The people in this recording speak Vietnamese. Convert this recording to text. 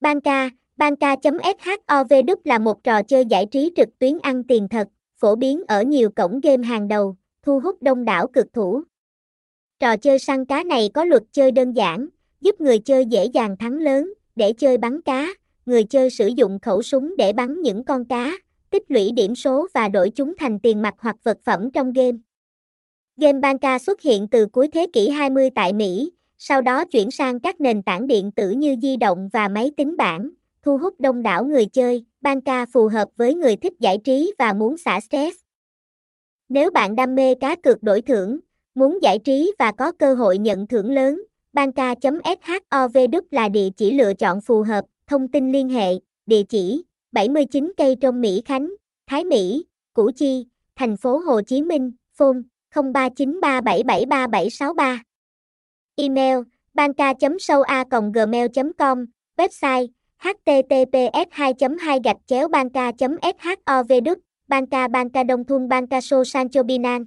Banca, Banca.shov là một trò chơi giải trí trực tuyến ăn tiền thật, phổ biến ở nhiều cổng game hàng đầu, thu hút đông đảo cực thủ. Trò chơi săn cá này có luật chơi đơn giản, giúp người chơi dễ dàng thắng lớn, để chơi bắn cá, người chơi sử dụng khẩu súng để bắn những con cá, tích lũy điểm số và đổi chúng thành tiền mặt hoặc vật phẩm trong game. Game Banca xuất hiện từ cuối thế kỷ 20 tại Mỹ, sau đó chuyển sang các nền tảng điện tử như di động và máy tính bảng, thu hút đông đảo người chơi. Banca phù hợp với người thích giải trí và muốn xả stress. Nếu bạn đam mê cá cược đổi thưởng, muốn giải trí và có cơ hội nhận thưởng lớn, banca.shov là địa chỉ lựa chọn phù hợp. Thông tin liên hệ, địa chỉ 79 cây trong Mỹ Khánh, Thái Mỹ, Củ Chi, thành phố Hồ Chí Minh, phone 0393773763. Email banca.soa.gmail.com, website https 2 2 gạch chéo banca shov Đức, banca banca đông thun banca so sancho binan